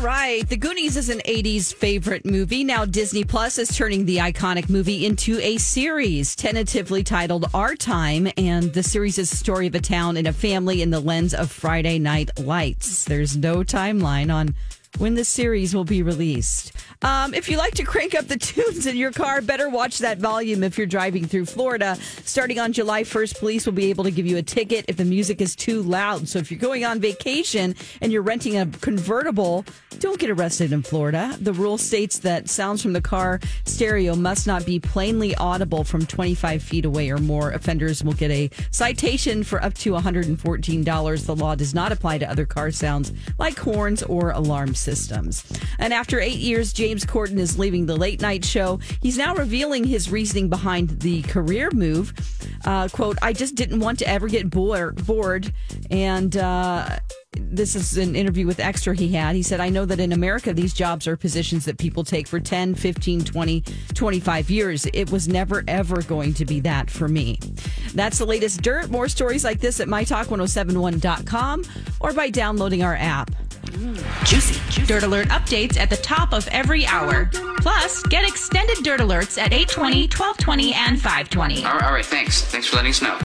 Right. The Goonies is an 80s favorite movie. Now Disney Plus is turning the iconic movie into a series tentatively titled Our Time. And the series is the story of a town and a family in the lens of Friday Night Lights. There's no timeline on when the series will be released. Um, if you like to crank up the tunes in your car, better watch that volume if you're driving through Florida. Starting on July 1st, police will be able to give you a ticket if the music is too loud. So if you're going on vacation and you're renting a convertible, don't get arrested in Florida. The rule states that sounds from the car stereo must not be plainly audible from 25 feet away or more. Offenders will get a citation for up to $114. The law does not apply to other car sounds like horns or alarm systems. And after eight years, James Corden is leaving the late night show. He's now revealing his reasoning behind the career move. Uh, quote, I just didn't want to ever get bored. bored. And uh, this is an interview with Extra he had. He said, I know that in America, these jobs are positions that people take for 10, 15, 20, 25 years. It was never, ever going to be that for me. That's the latest dirt. More stories like this at mytalk1071.com or by downloading our app. Juicy. Dirt Alert updates at the top of every hour. Plus, get extended Dirt Alerts at 820, 1220, and 520. All right, all right, thanks. Thanks for letting us know.